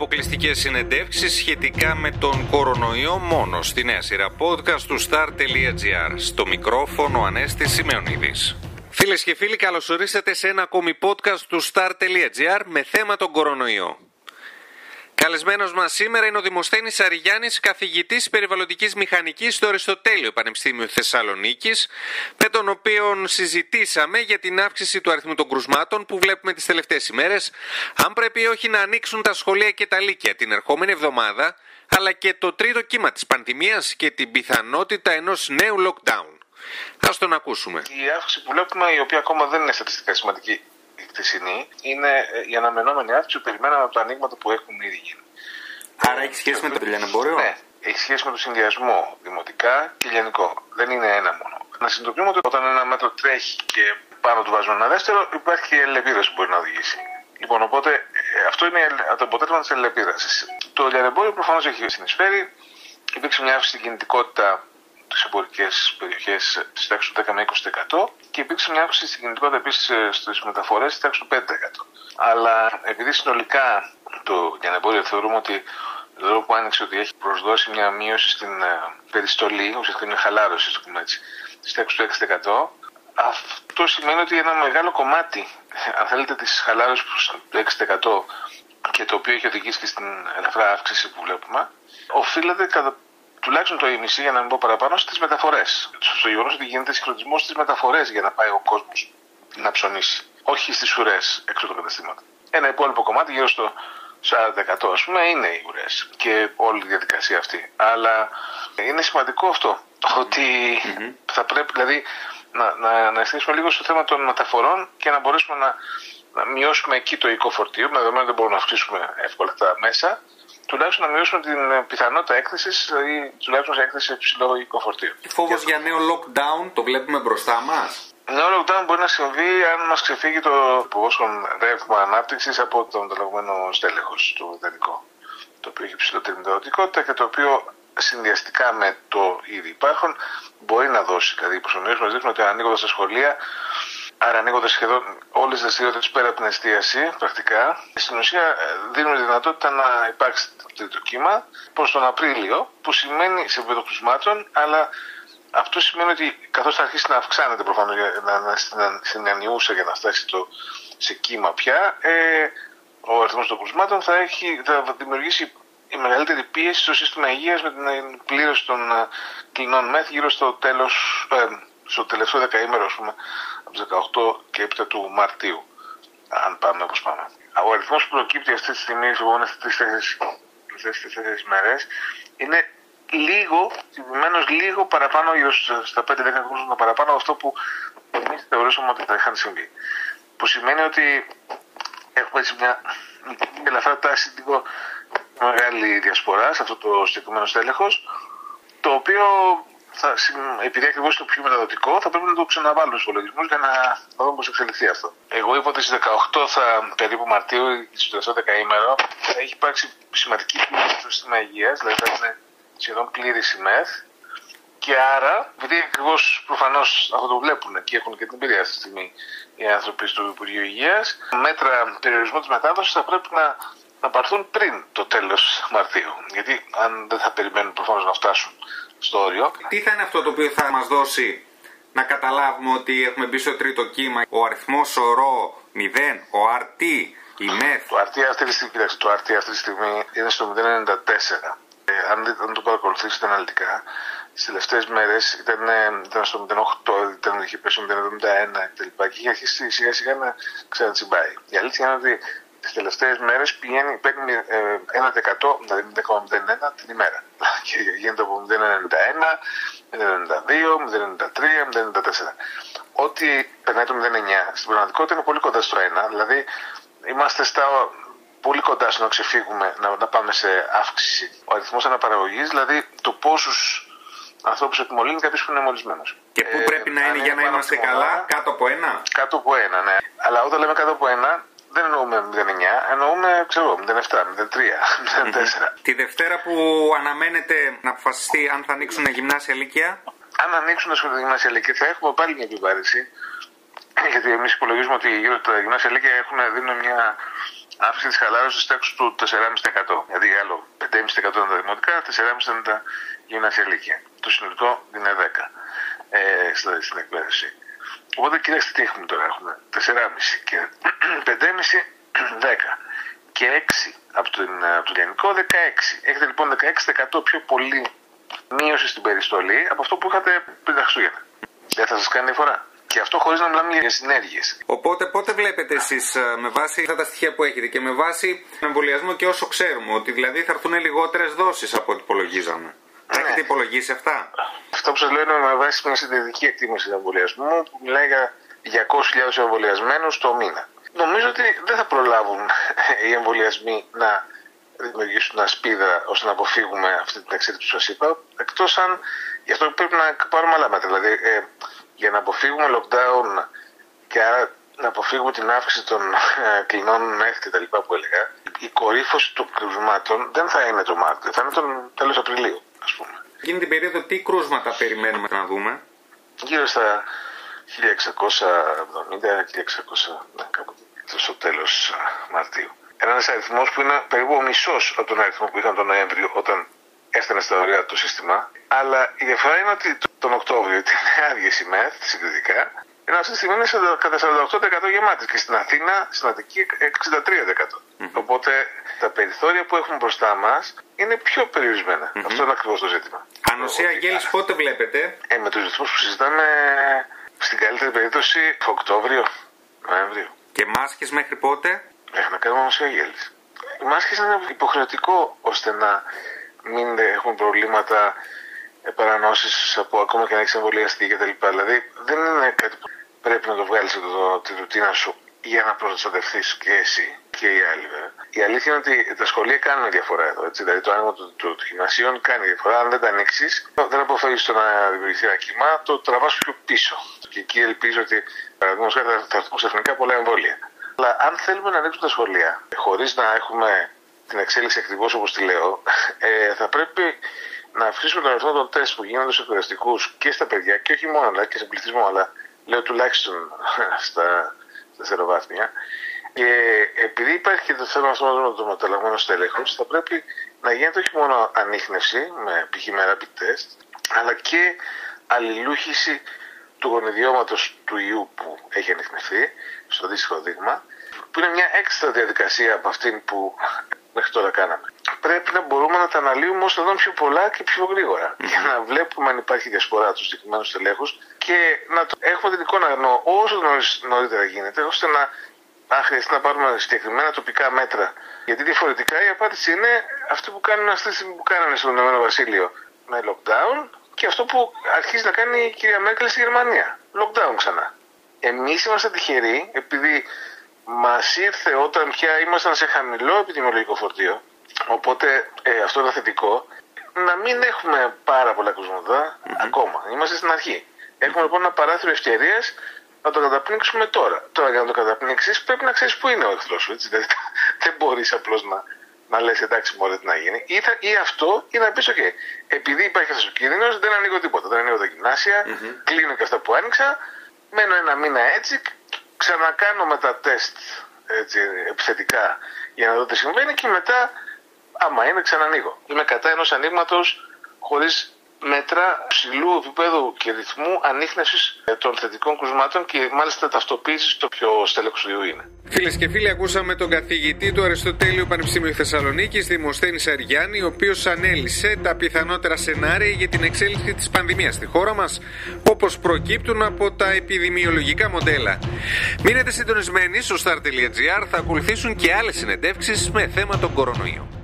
αποκλειστικές συνεντεύξεις σχετικά με τον κορονοϊό μόνο στη νέα σειρά podcast του star.gr. Στο μικρόφωνο Ανέστης Σημεωνίδης. Φίλες και φίλοι, καλώς ορίσατε σε ένα ακόμη podcast του star.gr με θέμα τον κορονοϊό. Καλεσμένος μας σήμερα είναι ο Δημοσθένης Αριγιάννη, καθηγητής περιβαλλοντικής μηχανικής στο Αριστοτέλειο Πανεπιστήμιο Θεσσαλονίκης, με τον οποίο συζητήσαμε για την αύξηση του αριθμού των κρουσμάτων που βλέπουμε τις τελευταίες ημέρες, αν πρέπει ή όχι να ανοίξουν τα σχολεία και τα λύκεια την ερχόμενη εβδομάδα, αλλά και το τρίτο κύμα της πανδημίας και την πιθανότητα ενός νέου lockdown. Α τον ακούσουμε. Η αύξηση που βλέπουμε, η οποία ακόμα δεν είναι στατιστικά σημαντική, η χτεσινή είναι ε, η αναμενόμενη αύξηση που περιμέναμε από τα ανοίγματα που έχουν ήδη γίνει. Άρα έχει σχέση με το λιανεμπόριο. Ναι, έχει σχέση με το συνδυασμό δημοτικά και λιανικό. Δεν είναι ένα μόνο. Να συνειδητοποιούμε ότι όταν ένα μέτρο τρέχει και πάνω του βάζουμε ένα δεύτερο, υπάρχει και η αλληλεπίδραση που μπορεί να οδηγήσει. Λοιπόν, οπότε ε, αυτό είναι το αποτέλεσμα της αλληλεπίδραση. Το λιανεμπόριο προφανώς έχει συνεισφέρει. Υπήρξε μια αύξηση στην κινητικότητα τι εμπορικές περιοχές της τάξης του 10 με 20% και υπήρξε μια αύξηση στην κινητικότητα επίσης στις μεταφορές τη τάξη του 5%. Αλλά επειδή συνολικά το λιανεμπόριο θεωρούμε ότι εδώ που άνοιξε ότι έχει προσδώσει μια μείωση στην περιστολή, ουσιαστικά μια χαλάρωση, το πούμε έτσι, τη τάξη του 6%, αυτό σημαίνει ότι ένα μεγάλο κομμάτι, αν θέλετε, της χαλάρωσης του 6% και το οποίο έχει οδηγήσει και στην ελαφρά αύξηση που βλέπουμε, οφείλεται κατά τουλάχιστον το ίμιση, για να μην πω παραπάνω, στις μεταφορές. Στο γεγονός ότι γίνεται συγχρονισμός στις μεταφορές για να πάει ο κόσμος να ψωνίσει. Όχι στις ουρές έξω από τα καταστήματα. Ένα υπόλοιπο κομμάτι, γύρω στο 40% ας πούμε, είναι οι ουρές και όλη η διαδικασία αυτή. Αλλά είναι σημαντικό αυτό. Ότι mm-hmm. θα πρέπει δηλαδή να, να, να εστιάσουμε λίγο στο θέμα των μεταφορών και να μπορέσουμε να, να μειώσουμε εκεί το οικοφορτίο, με δεδομένο ότι δεν μπορούμε να αυξήσουμε εύκολα τα μέσα, τουλάχιστον να μειώσουμε την πιθανότητα έκθεσης ή τουλάχιστον σε έκθεση υψηλό οικοφορτίο. Φόβος για νέο lockdown το βλέπουμε μπροστά μας; Νέο lockdown μπορεί να συμβεί αν μας ξεφύγει το ποσό ρεύμα ανάπτυξης από τον τελεγμένο στέλεχος, το ιδανικό. Το οποίο έχει υψηλότερη μεταδοτικότητα και το οποίο συνδυαστικά με το ήδη υπάρχον μπορεί να δώσει. Δηλαδή, οι προσωμιώσει μα δείχνουν ότι ανοίγοντας τα σχολεία Άρα ανοίγοντα σχεδόν όλες τις δραστηριότητες πέρα από την εστίαση, πρακτικά, στην ουσία ε, δίνουν τη δυνατότητα να υπάρξει το τρίτο κύμα προς τον Απρίλιο, που σημαίνει σε επίπεδο κρουσμάτων, αλλά αυτό σημαίνει ότι καθώς θα αρχίσει να αυξάνεται προφανώς να, να, στην ανιούσα για να φτάσει το, σε κύμα πια, ε, ο αριθμός των κρουσμάτων θα, έχει, θα δημιουργήσει η μεγαλύτερη πίεση στο σύστημα υγείας με την πλήρωση των ε, κλινών μεθ γύρω στο τέλος. Ε, στο τελευταίο δεκαήμερο, ας πούμε, από τις 18 και έπειτα του Μαρτίου, αν πάμε όπως πάμε. Ο αριθμός που προκύπτει αυτή τη στιγμή, λοιπόν, στις τέσσερις μέρες, είναι λίγο, τυπημένος λίγο παραπάνω, γύρω στα 5-10 χρόνια παραπάνω, αυτό που εμείς θεωρούσαμε ότι θα είχαν συμβεί. Που σημαίνει ότι έχουμε έτσι μια ελαφρά τάση λίγο μεγάλη διασπορά σε αυτό το συγκεκριμένο στέλεχος, το οποίο θα, επειδή ακριβώς είναι το πιο μεταδοτικό, θα πρέπει να το ξαναβάλουμε στους υπολογισμούς για να, να δούμε πώς εξελιχθεί αυτό. Εγώ είπα ότι στις 18 θα, περίπου Μαρτίου, στο τελευταίο δεκαήμερο, θα έχει υπάρξει σημαντική πλήρωση στο σύστημα υγείας, δηλαδή θα είναι σχεδόν πλήρη η ΜΕΘ. Και άρα, επειδή ακριβώς προφανώς αυτό το βλέπουν και έχουν και την εμπειρία αυτή τη στιγμή οι άνθρωποι στο Υπουργείο Υγείας, μέτρα περιορισμού της μετάδοσης θα πρέπει να, να πάρθουν πριν το τέλος Μαρτίου. Γιατί αν δεν θα περιμένουν προφανώς να φτάσουν στο όριο. Τι θα είναι αυτό το οποίο θα μας δώσει να καταλάβουμε ότι έχουμε μπει στο τρίτο κύμα, ο αριθμός ορό 0, ο RT, η ΜΕΘ. Το RT αυτή τη στιγμή, το RT αυτή τη στιγμή είναι στο 0,94. Ε, αν, αν το παρακολουθήσετε αναλυτικά, τι τελευταίες μέρες ήταν, ήταν στο 0,8, ήταν, είχε πέσει στο 0,71 κτλ. Και είχε αρχίσει σιγά σιγά να ξανατσιμπάει. Η αλήθεια είναι ότι τις τελευταίες μέρες πηγαίνει, παίρνει ε, 1%, δηλαδή 0,01 την ημέρα. Και γίνεται από 0,91, 0,92, 0,93, 0,94. Ό,τι περνάει το 0,9 στην πραγματικότητα είναι πολύ κοντά στο 1. Δηλαδή είμαστε στα πολύ κοντά στο να ξεφύγουμε, να, να πάμε σε αύξηση. Ο αριθμός αναπαραγωγής, δηλαδή το πόσους ανθρώπους εκμολύνει κάποιος που είναι μολυσμένος. Και πού ε, πρέπει να είναι για να είμαστε καλά, κάτω από ένα; Κάτω από ένα, ναι. Αλλά όταν λέμε κάτω από ένα, δεν εννοούμε 0,9, εννοούμε ξέρω, 0,7, 0,3, 0,4. Τη Δευτέρα που αναμένεται να αποφασιστεί αν θα ανοίξουν γυμνάσια ηλικία. Αν ανοίξουν τα γυμνάσια ηλικία θα έχουμε πάλι μια επιβάρηση. γιατί εμείς υπολογίζουμε ότι τα γυμνάσια λύκεια έχουν, δίνουν μια αύξηση της χαλάρωσης τάξη του 4,5%. Δηλαδή άλλο 5,5% είναι τα δημοτικά, 4,5% είναι τα γυμνάσια λύκεια. Το συνολικό είναι 10 ε, στην εκπαίδευση. Οπότε κοιτάξτε τι έχουμε τώρα. Έχουμε 4,5 και 5,5 10 και 6 από, τον, από το λιανικό 16. Έχετε λοιπόν 16% πιο πολύ μείωση στην περιστολή από αυτό που είχατε πριν τα Χριστούγεννα. Δεν θα σας κάνει διαφορά. Και αυτό χωρίς να μιλάμε για συνέργειες. Οπότε, πότε βλέπετε εσείς ε, με βάση αυτά τα στοιχεία που έχετε και με βάση τον εμβολιασμό και όσο ξέρουμε, ότι δηλαδή θα έρθουν λιγότερες δόσεις από ό,τι υπολογίζαμε; Ναι. Έχετε υπολογίσει αυτά; Αυτό που σας λέω είναι με βάση μια συντηρητική εκτίμηση του εμβολιασμού που μιλάει για 200.000 εμβολιασμένους το μήνα. Νομίζω ότι δεν θα προλάβουν οι εμβολιασμοί να δημιουργήσουν μια σπίδα ώστε να αποφύγουμε αυτή την εξέλιξη που σας είπα. Εκτός αν γι' αυτό πρέπει να πάρουμε άλλα μέτρα. Δηλαδή, ε, για να αποφύγουμε lockdown και άρα να αποφύγουμε την αύξηση των ε, κλινών μέχρι και τα λοιπά που έλεγα, η κορύφωση των κρουσμάτων δεν θα είναι το Μάρτιο, θα είναι τον τέλος Απριλίου, ας πούμε. Εκείνη την περίοδο τι κρούσματα περιμένουμε να δούμε; Γύρω στα 1670, 1600, ναι, κάπου στο τέλος ε, Μαρτίου. Ένας αριθμός που είναι περίπου ο μισός από τον αριθμό που είχαν τον Νοέμβριο όταν έφτανε στα ωραία το σύστημα. Αλλά η διαφορά είναι ότι τον Οκτώβριο ήταν άδειες οι ΜΕΘ συγκριτικά, ενώ αυτή τη στιγμή είναι κατά 48% γεμάτη και στην Αθήνα, στην Αττική 63%. Οπότε τα περιθώρια που έχουμε μπροστά μας είναι πιο περιορισμένα. Αυτό είναι ακριβώς το ζήτημα. Ανοσία Αγγέλης, πότε βλέπετε; Ε, με τους ρυθμούς που συζητάμε, στην καλύτερη περίπτωση Οκτώβριο, Νοέμβριο. Και μάσκες μέχρι πότε; Μέχρι να κάνουμε ανοσία Αγγέλης. Οι μάσκες είναι υποχρεωτικό ώστε να μην έχουν προβλήματα παρανόσεις από ακόμα και να έχει εμβολιαστεί κτλ. Δηλαδή δεν είναι κάτι που πρέπει να το βγάλεις από τη ρουτίνα σου για να προστατευτείς και εσύ και οι άλλοι βέβαια. Η αλήθεια είναι ότι τα σχολεία κάνουν διαφορά εδώ. Έτσι. Δηλαδή το άνοιγμα των του, του, γυμνασίων κάνει διαφορά. Αν δεν τα ανοίξεις, δεν αποφεύγεις το να δημιουργηθεί ένα κύμα, το τραβάς πιο πίσω. Και εκεί ελπίζω ότι παραδείγματος χάρη θα έρθουν ξαφνικά πολλά εμβόλια. Αλλά αν θέλουμε να ανοίξουμε τα σχολεία χωρίς να έχουμε την εξέλιξη ακριβώς όπως τη λέω, ε, θα πρέπει να αυξήσουμε τον αριθμό των τεστ που γίνονται στους εκπαιδευτικούς και στα παιδιά και όχι μόνο αλλά και σε πληθυσμό, αλλά λέω τουλάχιστον στα, στα στεροβάθμια. Και επειδή υπάρχει και το θέμα αυτό με το μεταλλαγμένο στέλεχο, θα πρέπει να γίνεται όχι μόνο ανείχνευση με π.χ. με rapid test, αλλά και αλληλούχηση του γονιδιώματος του ιού που έχει ανοιχνευτεί στο αντίστοιχο δείγμα, που είναι μια έξτρα διαδικασία από αυτήν που μέχρι τώρα κάναμε. Πρέπει να μπορούμε να τα αναλύουμε όσο να πιο πολλά και πιο γρήγορα. Mm-hmm. Για να βλέπουμε αν υπάρχει διασπορά του συγκεκριμένου τελέχου και να το έχουμε την εικόνα ενώ όσο νωρίτερα γίνεται, ώστε να, αν χρειαστεί να πάρουμε συγκεκριμένα τοπικά μέτρα. Γιατί διαφορετικά η απάντηση είναι αυτό που κάνουν αυτή τη στιγμή που κάνανε στον Ηνωμένο Βασίλειο με lockdown και αυτό που αρχίζει να κάνει η κυρία Μέρκελ στη Γερμανία. Lockdown ξανά. Εμείς είμαστε τυχεροί επειδή μας ήρθε όταν πια ήμασταν σε χαμηλό επιδημιολογικό φορτίο, οπότε ε, αυτό είναι θετικό, να μην έχουμε πάρα πολλά κρούσματα ακόμα. Είμαστε στην αρχή. Έχουμε λοιπόν ένα παράθυρο ευκαιρίας να το καταπνίξουμε τώρα. Τώρα για να το καταπνίξεις πρέπει να ξέρεις πού είναι ο εχθρός σου. Δηλαδή, δεν μπορείς απλώς να, να λες εντάξει, μπορεί τι να γίνει. Ή, θα, ή αυτό, ή να πεις: OK, επειδή υπάρχει αυτός ο κίνδυνος, δεν ανοίγω τίποτα. Δεν ανοίγω τα γυμνάσια, mm-hmm. κλείνω και αυτά που άνοιξα, μένω ένα μήνα έτσι ξανακάνω τα τεστ έτσι, επιθετικά για να δω τι συμβαίνει και μετά, άμα είναι, ξανανοίγω. Είμαι κατά ενός ανοίγματος χωρίς μέτρα ψηλού επίπεδου και ρυθμού ανείχνευσης των θετικών κρουσμάτων και μάλιστα ταυτοποίησης το πιο στέλεχος του ιού είναι. Φίλες και φίλοι, ακούσαμε τον καθηγητή του Αριστοτέλειου Πανεπιστημίου Θεσσαλονίκη, Δημοσθένη Αργιάννη, ο οποίος ανέλησε τα πιθανότερα σενάρια για την εξέλιξη της πανδημίας στη χώρα μας, όπως προκύπτουν από τα επιδημιολογικά μοντέλα. Μείνετε συντονισμένοι στο star.gr, θα ακολουθήσουν και άλλες συνεντεύξεις με θέμα τον κορονοϊό.